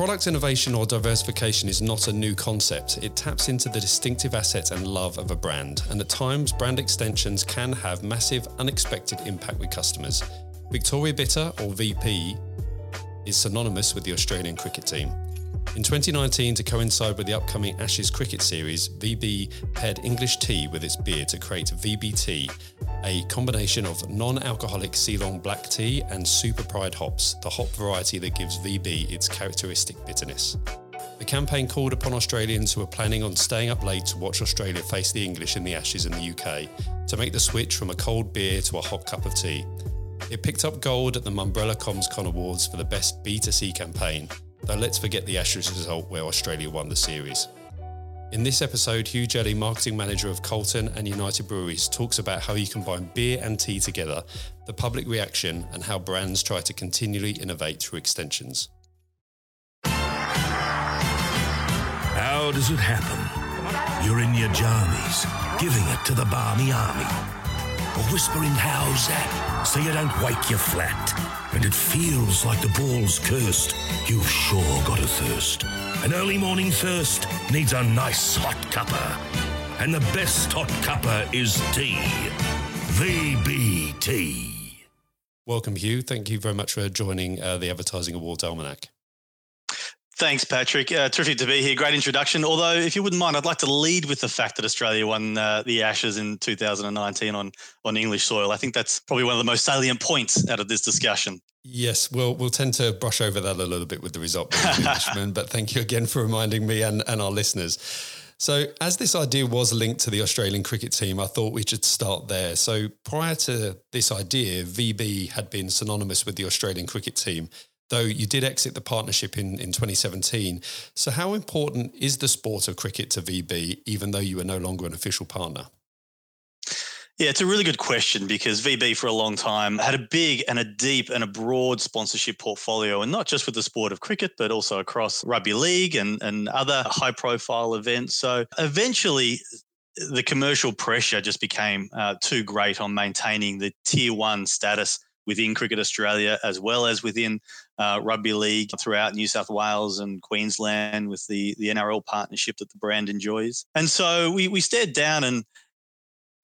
Product innovation or diversification is not a new concept. It taps into the distinctive assets and love of a brand, and at times, brand extensions can have massive, unexpected impact with customers. Victoria Bitter, or VB, is synonymous with the Australian cricket team. In 2019, to coincide with the upcoming Ashes cricket series, VB paired English tea with its beer to create VBT, a combination of non alcoholic Ceylon black tea and Super Pride hops, the hop variety that gives VB its characteristic bitterness. The campaign called upon Australians who are planning on staying up late to watch Australia face the English in the Ashes in the UK to make the switch from a cold beer to a hot cup of tea. It picked up gold at the Mumbrella CommsCon Awards for the best B2C campaign Though let's forget the Ashes result where Australia won the series. In this episode, Hugh Jelly, marketing manager of Carlton and United Breweries, talks about how you combine beer and tea together, the public reaction, and how brands try to continually innovate through extensions. How does it happen? You're in your jammies, giving it to the barmy army. Or whispering, how's that? So you don't wake your flat and it feels like the ball's cursed, you've sure got a thirst. An early morning thirst needs a nice hot cuppa. And the best hot cuppa is tea. VBT. Welcome, Hugh. Thank you very much for joining uh, the Advertising Awards Almanac. Thanks, Patrick. Uh, terrific to be here. Great introduction. Although, if you wouldn't mind, I'd like to lead with the fact that Australia won uh, the Ashes in 2019 on on English soil. I think that's probably one of the most salient points out of this discussion. Yes, we'll we'll tend to brush over that a little bit with the result Englishman, but thank you again for reminding me and, and our listeners. So, as this idea was linked to the Australian cricket team, I thought we should start there. So, prior to this idea, VB had been synonymous with the Australian cricket team though you did exit the partnership in, in 2017. So, how important is the sport of cricket to VB, even though you are no longer an official partner? Yeah, it's a really good question because VB for a long time had a big and a deep and a broad sponsorship portfolio, and not just with the sport of cricket, but also across rugby league and, and other high profile events. So eventually, the commercial pressure just became uh, too great on maintaining the tier one status within Cricket Australia as well as within uh, rugby league throughout New South Wales and Queensland with the the NRL partnership that the brand enjoys. And so we we stared down and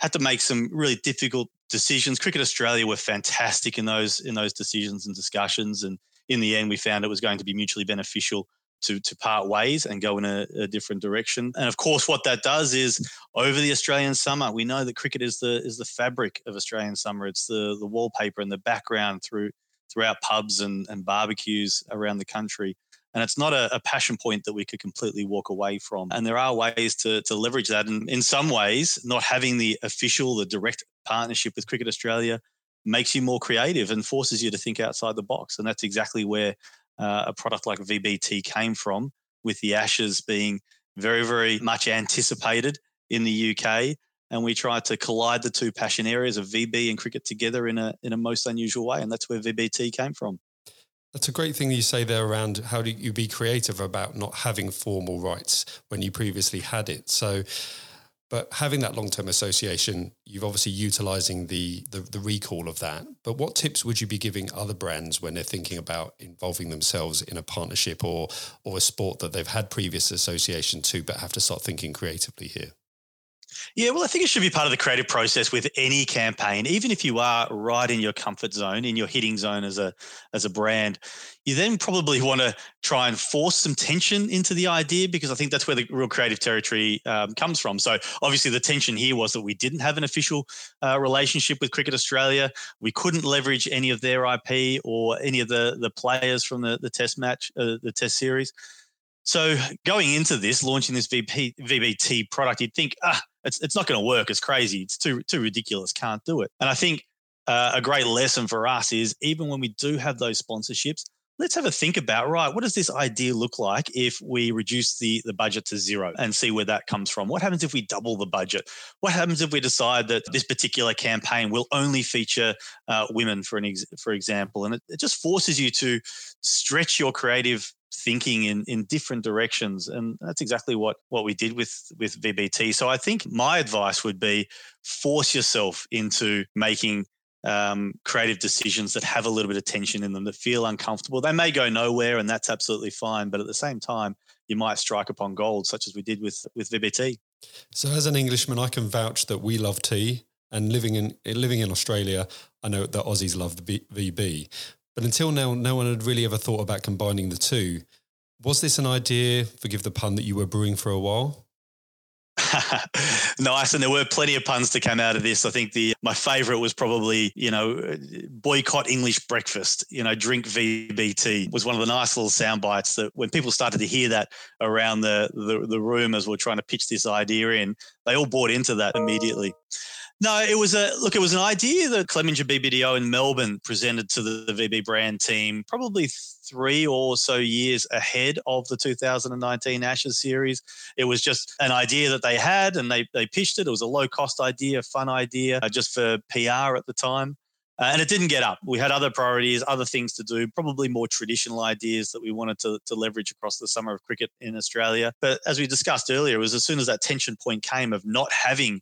had to make some really difficult decisions. Cricket Australia were fantastic in those in those decisions and discussions, and in the end, we found it was going to be mutually beneficial to to part ways and go in a, a, different direction. And of course, what that does is over the Australian summer, we know that cricket is the is the fabric of Australian summer. It's the the wallpaper and the background through throughout pubs and, and barbecues around the country. And it's not a, a, passion point that we could completely walk away from. And there are ways to, to leverage that. And in some ways, not having the official, the direct partnership with Cricket Australia makes you more creative and forces you to think outside the box. And that's exactly where uh, a product like VBT came from, with the Ashes being very, very much anticipated in the UK. And we tried to collide the two passion areas of VB and cricket together in a in a most unusual way, and that's where VBT came from. That's a great thing you say there around how do you be creative about not having formal rights when you previously had it. So but having that long term association, you've obviously utilizing the, the, the recall of that. But what tips would you be giving other brands when they're thinking about involving themselves in a partnership or or a sport that they've had previous association to, but have to start thinking creatively here? Yeah, well, I think it should be part of the creative process with any campaign, even if you are right in your comfort zone, in your hitting zone as a as a brand. You then probably want to try and force some tension into the idea because I think that's where the real creative territory um, comes from. So obviously, the tension here was that we didn't have an official uh, relationship with Cricket Australia. We couldn't leverage any of their IP or any of the the players from the the Test match, uh, the Test series. So going into this, launching this VB, VBT product, you'd think, ah, it's, it's not going to work. It's crazy. It's too too ridiculous. Can't do it. And I think uh, a great lesson for us is even when we do have those sponsorships, let's have a think about right. What does this idea look like if we reduce the the budget to zero and see where that comes from? What happens if we double the budget? What happens if we decide that this particular campaign will only feature uh, women, for an ex- for example? And it, it just forces you to stretch your creative thinking in in different directions and that's exactly what what we did with with VBT so i think my advice would be force yourself into making um, creative decisions that have a little bit of tension in them that feel uncomfortable. They may go nowhere, and that's absolutely fine. But at the same time, you might strike upon gold, such as we did with with VBT. So, as an Englishman, I can vouch that we love tea, and living in living in Australia, I know that Aussies love VB. But until now, no one had really ever thought about combining the two. Was this an idea, forgive the pun, that you were brewing for a while? nice, and there were plenty of puns to come out of this. I think the my favourite was probably you know boycott English breakfast. You know, drink VBT was one of the nice little sound bites that when people started to hear that around the the, the room as we we're trying to pitch this idea in, they all bought into that immediately. No, it was a look. It was an idea that Clemenger BBDO in Melbourne presented to the, the VB brand team, probably three or so years ahead of the 2019 Ashes series. It was just an idea that they had, and they they pitched it. It was a low cost idea, fun idea, uh, just for PR at the time. Uh, and it didn't get up. We had other priorities, other things to do, probably more traditional ideas that we wanted to, to leverage across the summer of cricket in Australia. But as we discussed earlier, it was as soon as that tension point came of not having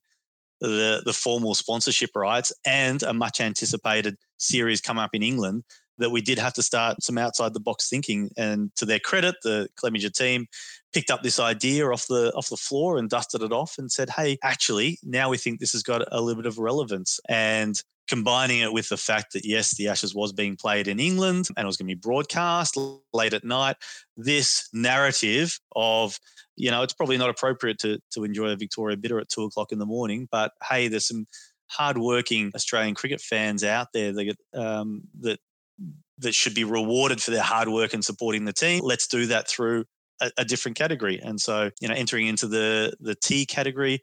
the, the formal sponsorship rights and a much anticipated series come up in England that we did have to start some outside the box thinking. And to their credit, the Clemenger team picked up this idea off the off the floor and dusted it off and said, "Hey, actually, now we think this has got a little bit of relevance." And combining it with the fact that yes, the Ashes was being played in England and it was going to be broadcast late at night, this narrative of you know, it's probably not appropriate to to enjoy a Victoria bitter at two o'clock in the morning. But hey, there's some hardworking Australian cricket fans out there that um, that that should be rewarded for their hard work and supporting the team. Let's do that through a, a different category. And so, you know, entering into the the tea category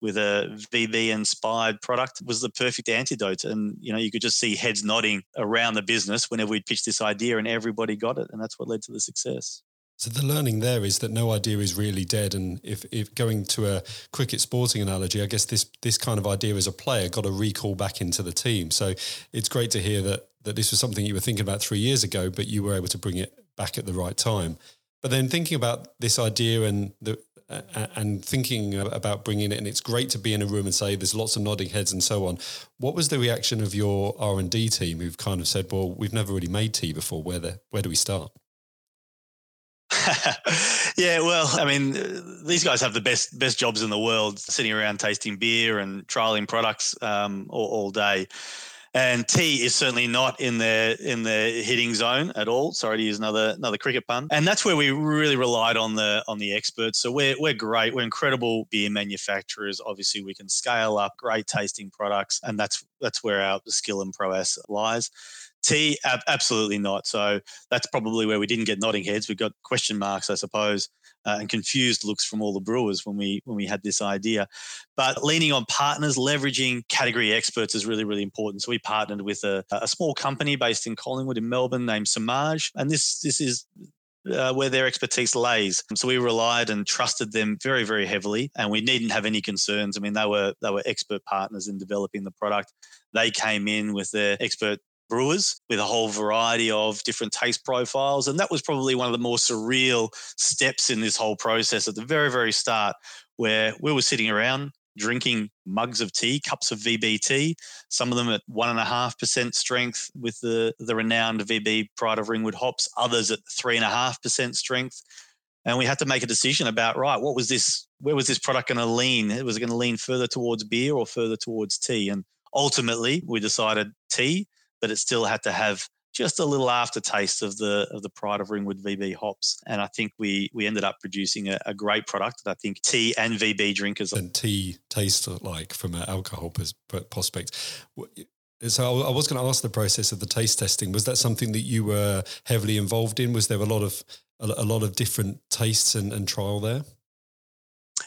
with a VB inspired product was the perfect antidote. And, you know, you could just see heads nodding around the business whenever we'd pitched this idea and everybody got it. And that's what led to the success. So the learning there is that no idea is really dead, and if, if going to a cricket sporting analogy, I guess this this kind of idea as a player got a recall back into the team. So it's great to hear that that this was something you were thinking about three years ago, but you were able to bring it back at the right time. But then thinking about this idea and the and thinking about bringing it, and it's great to be in a room and say there's lots of nodding heads and so on. What was the reaction of your R and D team, who've kind of said, "Well, we've never really made tea before. Where the where do we start?" yeah, well, I mean, these guys have the best best jobs in the world, sitting around tasting beer and trialing products um, all, all, day. And tea is certainly not in their in their hitting zone at all. Sorry to use another another cricket pun. And that's where we really relied on the on the experts. So we're we're great. We're incredible beer manufacturers. Obviously, we can scale up great tasting products, and that's that's where our skill and prowess lies. Tea, ab- absolutely not. So that's probably where we didn't get nodding heads. We got question marks, I suppose, uh, and confused looks from all the brewers when we when we had this idea. But leaning on partners, leveraging category experts is really really important. So we partnered with a, a small company based in Collingwood in Melbourne named Samaj, and this this is uh, where their expertise lays. So we relied and trusted them very, very heavily, and we needn't have any concerns. I mean, they were they were expert partners in developing the product. They came in with their expert brewers with a whole variety of different taste profiles. And that was probably one of the more surreal steps in this whole process at the very, very start, where we were sitting around drinking mugs of tea, cups of VBT, some of them at one and a half percent strength with the, the renowned VB Pride of Ringwood hops, others at three and a half percent strength. And we had to make a decision about right, what was this? Where was this product going to lean? Was it going to lean further towards beer or further towards tea? And ultimately, we decided tea but it still had to have just a little aftertaste of the of the pride of Ringwood VB hops. And I think we we ended up producing a, a great product that I think tea and VB drinkers and tea taste like from an alcohol prospect. So I was going to ask the process of the taste testing. Was that something that you were heavily involved in? Was there a lot of a, lot of different tastes and, and trial there?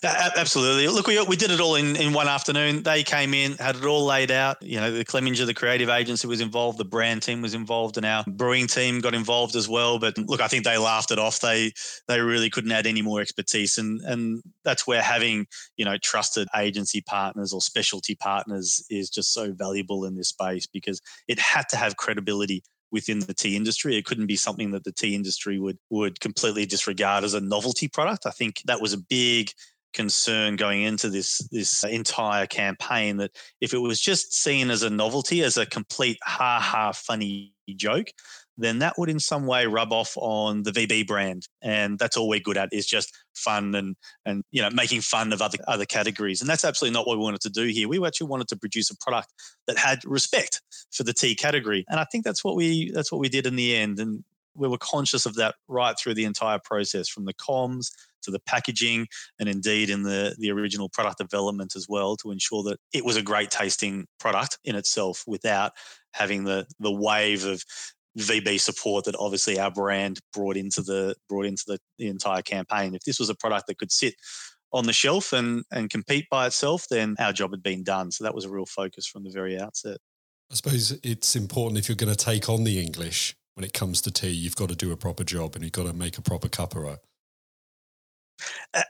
Absolutely. Look, we, we did it all in, in one afternoon. They came in, had it all laid out. You know, the Clemenger, the creative agency was involved, the brand team was involved, and our brewing team got involved as well. But look, I think they laughed it off. They they really couldn't add any more expertise, and and that's where having you know trusted agency partners or specialty partners is just so valuable in this space because it had to have credibility within the tea industry. It couldn't be something that the tea industry would would completely disregard as a novelty product. I think that was a big concern going into this this entire campaign that if it was just seen as a novelty, as a complete ha ha funny joke, then that would in some way rub off on the VB brand. And that's all we're good at is just fun and and you know making fun of other other categories. And that's absolutely not what we wanted to do here. We actually wanted to produce a product that had respect for the tea category. And I think that's what we that's what we did in the end. And we were conscious of that right through the entire process, from the comms to the packaging, and indeed in the the original product development as well, to ensure that it was a great tasting product in itself, without having the the wave of VB support that obviously our brand brought into the brought into the, the entire campaign. If this was a product that could sit on the shelf and and compete by itself, then our job had been done. So that was a real focus from the very outset. I suppose it's important if you're going to take on the English when it comes to tea, you've got to do a proper job and you've got to make a proper cuppa?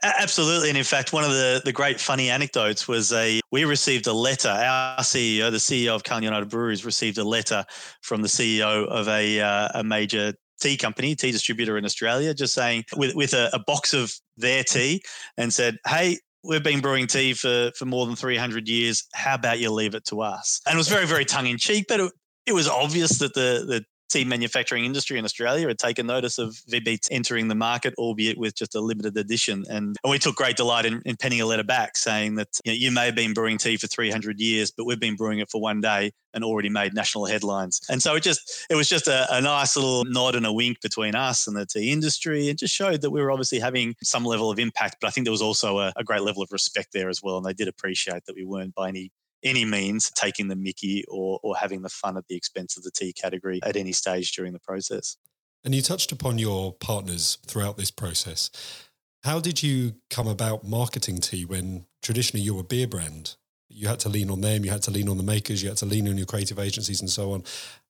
Absolutely, and in fact, one of the, the great funny anecdotes was a we received a letter. Our CEO, the CEO of Carlton United Breweries, received a letter from the CEO of a uh, a major tea company, tea distributor in Australia, just saying with with a, a box of their tea, and said, "Hey, we've been brewing tea for for more than 300 years. How about you leave it to us?" And it was very very tongue in cheek, but it, it was obvious that the the tea manufacturing industry in Australia had taken notice of VB entering the market, albeit with just a limited edition. And, and we took great delight in, in penning a letter back saying that you, know, you may have been brewing tea for 300 years, but we've been brewing it for one day and already made national headlines. And so it just it was just a, a nice little nod and a wink between us and the tea industry. It just showed that we were obviously having some level of impact, but I think there was also a, a great level of respect there as well. And they did appreciate that we weren't by any any means taking the mickey or, or having the fun at the expense of the tea category at any stage during the process. And you touched upon your partners throughout this process. How did you come about marketing tea when traditionally you're a beer brand? You had to lean on them, you had to lean on the makers, you had to lean on your creative agencies and so on.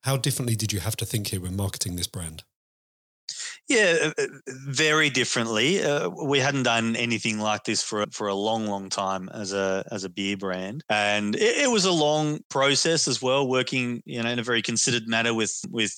How differently did you have to think here when marketing this brand? Yeah, uh, uh, very differently. Uh, we hadn't done anything like this for for a long, long time as a as a beer brand, and it, it was a long process as well. Working, you know, in a very considered manner with with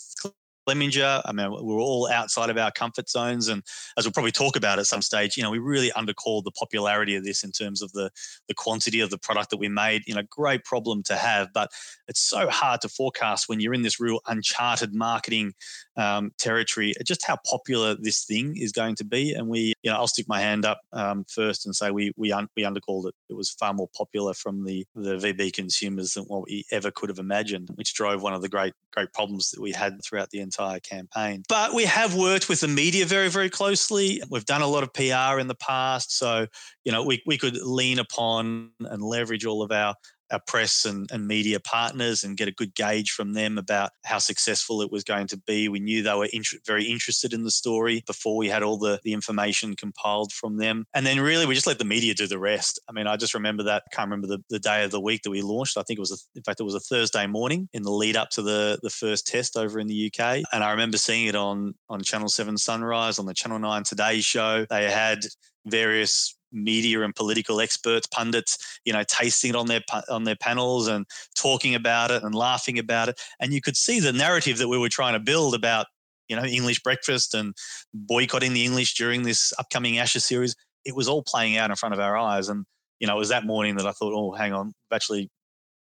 Clemenger. I mean, we were all outside of our comfort zones, and as we'll probably talk about at some stage, you know, we really undercalled the popularity of this in terms of the the quantity of the product that we made. You know, great problem to have, but it's so hard to forecast when you're in this real uncharted marketing um, territory. Just how popular this thing is going to be, and we, you know, I'll stick my hand up um, first and say we we un- we undercalled it. It was far more popular from the the VB consumers than what we ever could have imagined, which drove one of the great great problems that we had throughout the entire campaign. But we have worked with the media very, very closely. We've done a lot of PR in the past. So, you know, we, we could lean upon and leverage all of our our press and, and media partners and get a good gauge from them about how successful it was going to be. We knew they were int- very interested in the story before we had all the, the information compiled from them. And then really we just let the media do the rest. I mean, I just remember that, I can't remember the, the day of the week that we launched. I think it was, a, in fact, it was a Thursday morning in the lead up to the, the first test over in the UK. And I remember seeing it on, on Channel 7 Sunrise, on the Channel 9 Today show. They had various media and political experts, pundits, you know, tasting it on their on their panels and talking about it and laughing about it. And you could see the narrative that we were trying to build about, you know, English breakfast and boycotting the English during this upcoming Ashes series. It was all playing out in front of our eyes. And, you know, it was that morning that I thought, oh, hang on, we've actually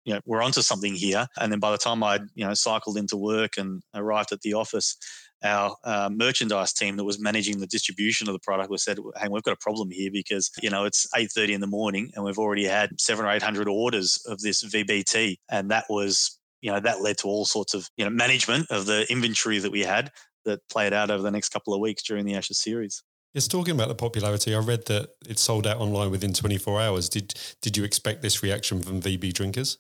you know, we're onto something here. And then by the time I'd, you know, cycled into work and arrived at the office, our uh, merchandise team that was managing the distribution of the product was said, "Hang, we've got a problem here because you know it's eight thirty in the morning and we've already had seven or eight hundred orders of this VBT, and that was you know that led to all sorts of you know management of the inventory that we had that played out over the next couple of weeks during the Ashes series." Yes, talking about the popularity, I read that it sold out online within 24 hours. Did did you expect this reaction from VB drinkers?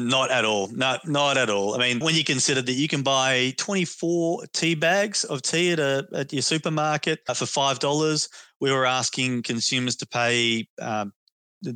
Not at all. Not not at all. I mean, when you consider that you can buy 24 tea bags of tea at a at your supermarket for five dollars, we were asking consumers to pay um,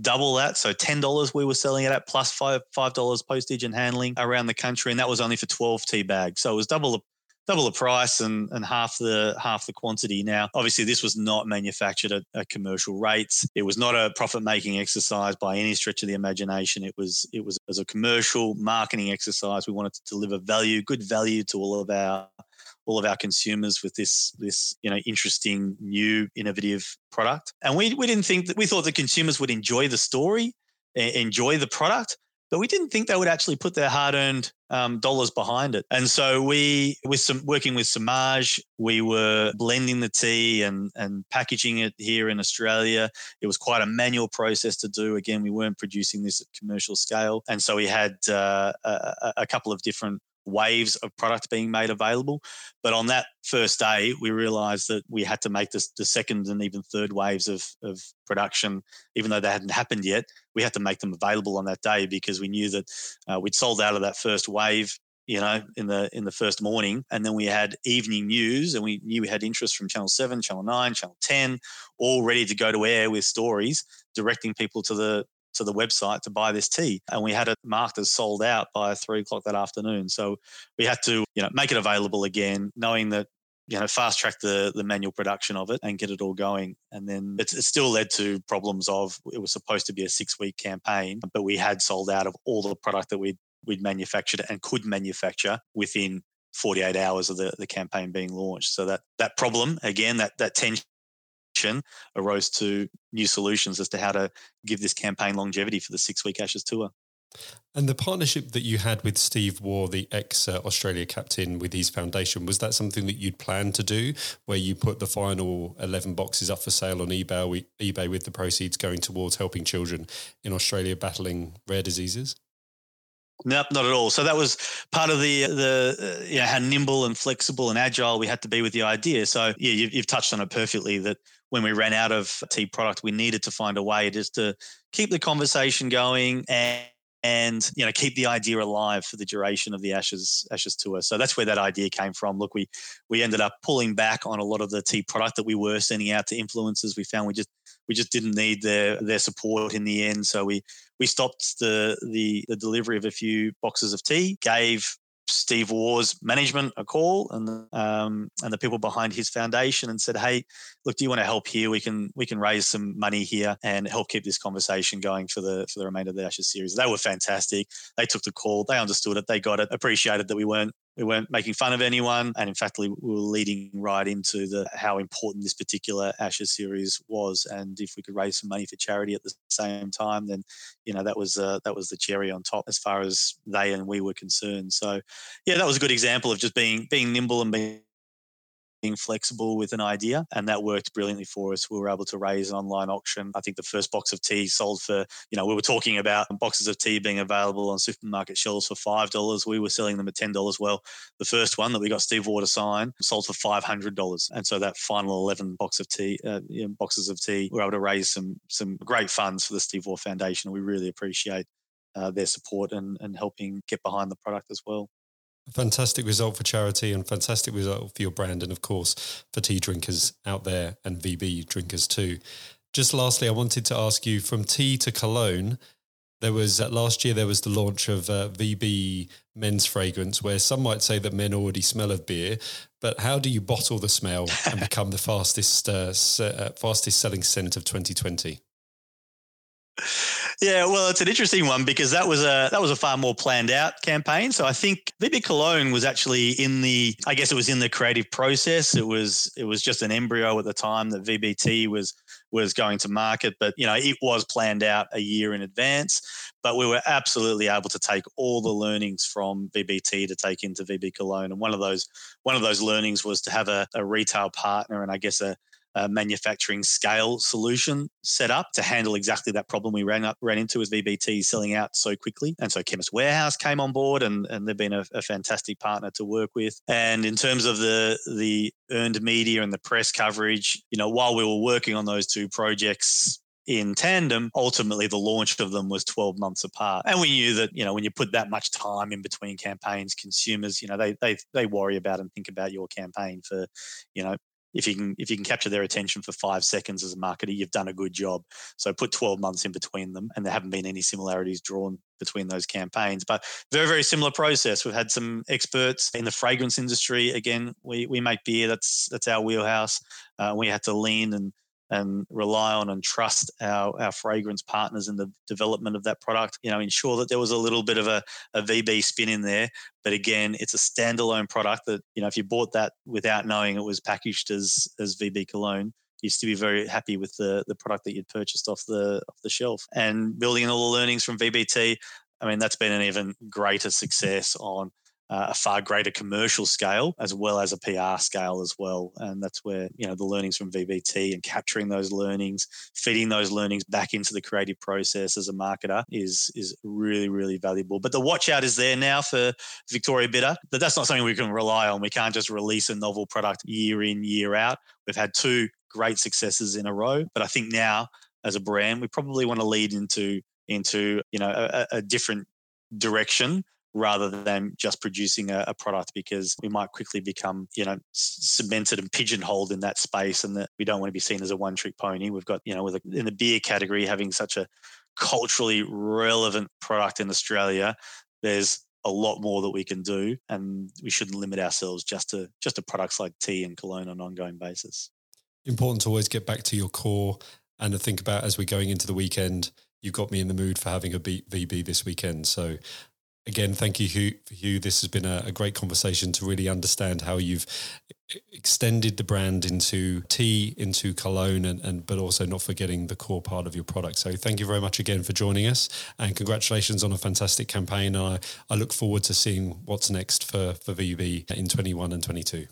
double that. So ten dollars we were selling it at plus five five dollars postage and handling around the country, and that was only for 12 tea bags. So it was double the double the price and, and half the half the quantity. Now, obviously, this was not manufactured at, at commercial rates. It was not a profit making exercise by any stretch of the imagination. It was it was as a commercial marketing exercise. We wanted to deliver value, good value to all of our all of our consumers with this this you know interesting new innovative product. And we we didn't think that we thought the consumers would enjoy the story, enjoy the product, but we didn't think they would actually put their hard-earned um, dollars behind it. And so we, with some working with Samaj, we were blending the tea and and packaging it here in Australia. It was quite a manual process to do. Again, we weren't producing this at commercial scale, and so we had uh, a, a couple of different waves of product being made available. But on that first day, we realized that we had to make this, the second and even third waves of, of production, even though they hadn't happened yet. We had to make them available on that day because we knew that uh, we'd sold out of that first wave you know, in the in the first morning, and then we had evening news, and we knew we had interest from Channel Seven, Channel Nine, Channel Ten, all ready to go to air with stories directing people to the to the website to buy this tea. And we had it marked as sold out by three o'clock that afternoon. So we had to, you know, make it available again, knowing that you know, fast track the the manual production of it and get it all going. And then it's, it still led to problems of it was supposed to be a six week campaign, but we had sold out of all the product that we'd we'd manufactured and could manufacture within 48 hours of the, the campaign being launched. So that that problem again, that that tension arose to new solutions as to how to give this campaign longevity for the six week Ashes tour. And the partnership that you had with Steve Waugh, the ex Australia captain, with his foundation, was that something that you'd planned to do, where you put the final 11 boxes up for sale on eBay, eBay with the proceeds going towards helping children in Australia battling rare diseases? Nope, not at all. So that was part of the the uh, you know, how nimble and flexible and agile we had to be with the idea. So yeah, you've, you've touched on it perfectly. That when we ran out of tea product, we needed to find a way just to keep the conversation going and and you know keep the idea alive for the duration of the ashes ashes tour. So that's where that idea came from. Look we we ended up pulling back on a lot of the tea product that we were sending out to influencers. We found we just we just didn't need their their support in the end. So we we stopped the the, the delivery of a few boxes of tea gave Steve Waugh's management a call and um, and the people behind his foundation and said, "Hey, look, do you want to help here? We can we can raise some money here and help keep this conversation going for the for the remainder of the Ashes series." They were fantastic. They took the call. They understood it. They got it. Appreciated that we weren't we weren't making fun of anyone, and in fact, we were leading right into the how important this particular Ashes series was. And if we could raise some money for charity at the same time, then you know that was uh, that was the cherry on top as far as they and we were concerned. So, yeah, that was a good example of just being being nimble and being being flexible with an idea. And that worked brilliantly for us. We were able to raise an online auction. I think the first box of tea sold for, you know, we were talking about boxes of tea being available on supermarket shelves for $5. We were selling them at $10. Well, the first one that we got Steve to sign sold for $500. And so that final 11 box of tea, uh, you know, boxes of tea, we were able to raise some, some great funds for the Steve Waugh Foundation. We really appreciate uh, their support and, and helping get behind the product as well. Fantastic result for charity and fantastic result for your brand, and of course for tea drinkers out there and VB drinkers too. Just lastly, I wanted to ask you from tea to cologne. There was uh, last year there was the launch of uh, VB men's fragrance, where some might say that men already smell of beer, but how do you bottle the smell and become the fastest uh, uh fastest selling scent of 2020? Yeah, well, it's an interesting one because that was a that was a far more planned out campaign. So I think VB Cologne was actually in the I guess it was in the creative process. It was it was just an embryo at the time that VBT was was going to market, but you know it was planned out a year in advance. But we were absolutely able to take all the learnings from VBT to take into VB Cologne, and one of those one of those learnings was to have a, a retail partner and I guess a uh, manufacturing scale solution set up to handle exactly that problem we ran up ran into with VBT selling out so quickly. And so Chemist Warehouse came on board, and, and they've been a, a fantastic partner to work with. And in terms of the the earned media and the press coverage, you know, while we were working on those two projects in tandem, ultimately the launch of them was 12 months apart. And we knew that, you know, when you put that much time in between campaigns, consumers, you know, they they they worry about and think about your campaign for, you know, if you can if you can capture their attention for five seconds as a marketer, you've done a good job. So put 12 months in between them, and there haven't been any similarities drawn between those campaigns. But very very similar process. We've had some experts in the fragrance industry. Again, we we make beer. That's that's our wheelhouse. Uh, we had to lean and and rely on and trust our, our fragrance partners in the development of that product. You know, ensure that there was a little bit of a, a VB spin in there. But again, it's a standalone product that, you know, if you bought that without knowing it was packaged as as VB cologne, you used to be very happy with the the product that you'd purchased off the off the shelf. And building on all the learnings from VBT, I mean, that's been an even greater success on uh, a far greater commercial scale as well as a PR scale as well. And that's where, you know, the learnings from VBT and capturing those learnings, feeding those learnings back into the creative process as a marketer is is really, really valuable. But the watch out is there now for Victoria Bitter, but that's not something we can rely on. We can't just release a novel product year in, year out. We've had two great successes in a row, but I think now as a brand, we probably want to lead into into you know a, a different direction rather than just producing a, a, product because we might quickly become, you know, cemented and pigeonholed in that space and that we don't want to be seen as a one trick pony. We've got, you know, with a, in the beer category, having such a culturally relevant product in Australia, there's a lot more that we can do and we shouldn't limit ourselves just to just to products like tea and cologne on an ongoing basis. Important to always get back to your core and to think about as we're going into the weekend, you've got me in the mood for having a VB this weekend. So again, thank you, Hugh. Hugh. This has been a, a, great conversation to really understand how you've extended the brand into tea, into cologne, and, and but also not forgetting the core part of your product. So thank you very much again for joining us, and congratulations on a fantastic campaign. I, I look forward to seeing what's next for for VB in 21 and 22.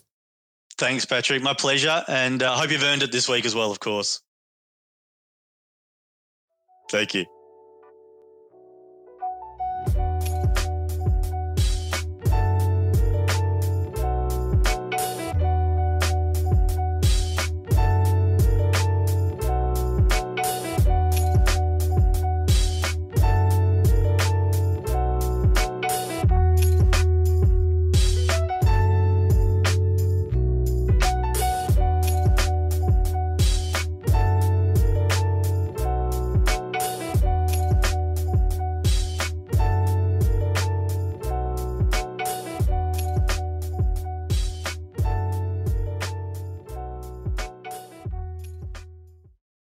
Thanks, Patrick. My pleasure, and I uh, hope you've earned it this week as well. Of course. Thank you.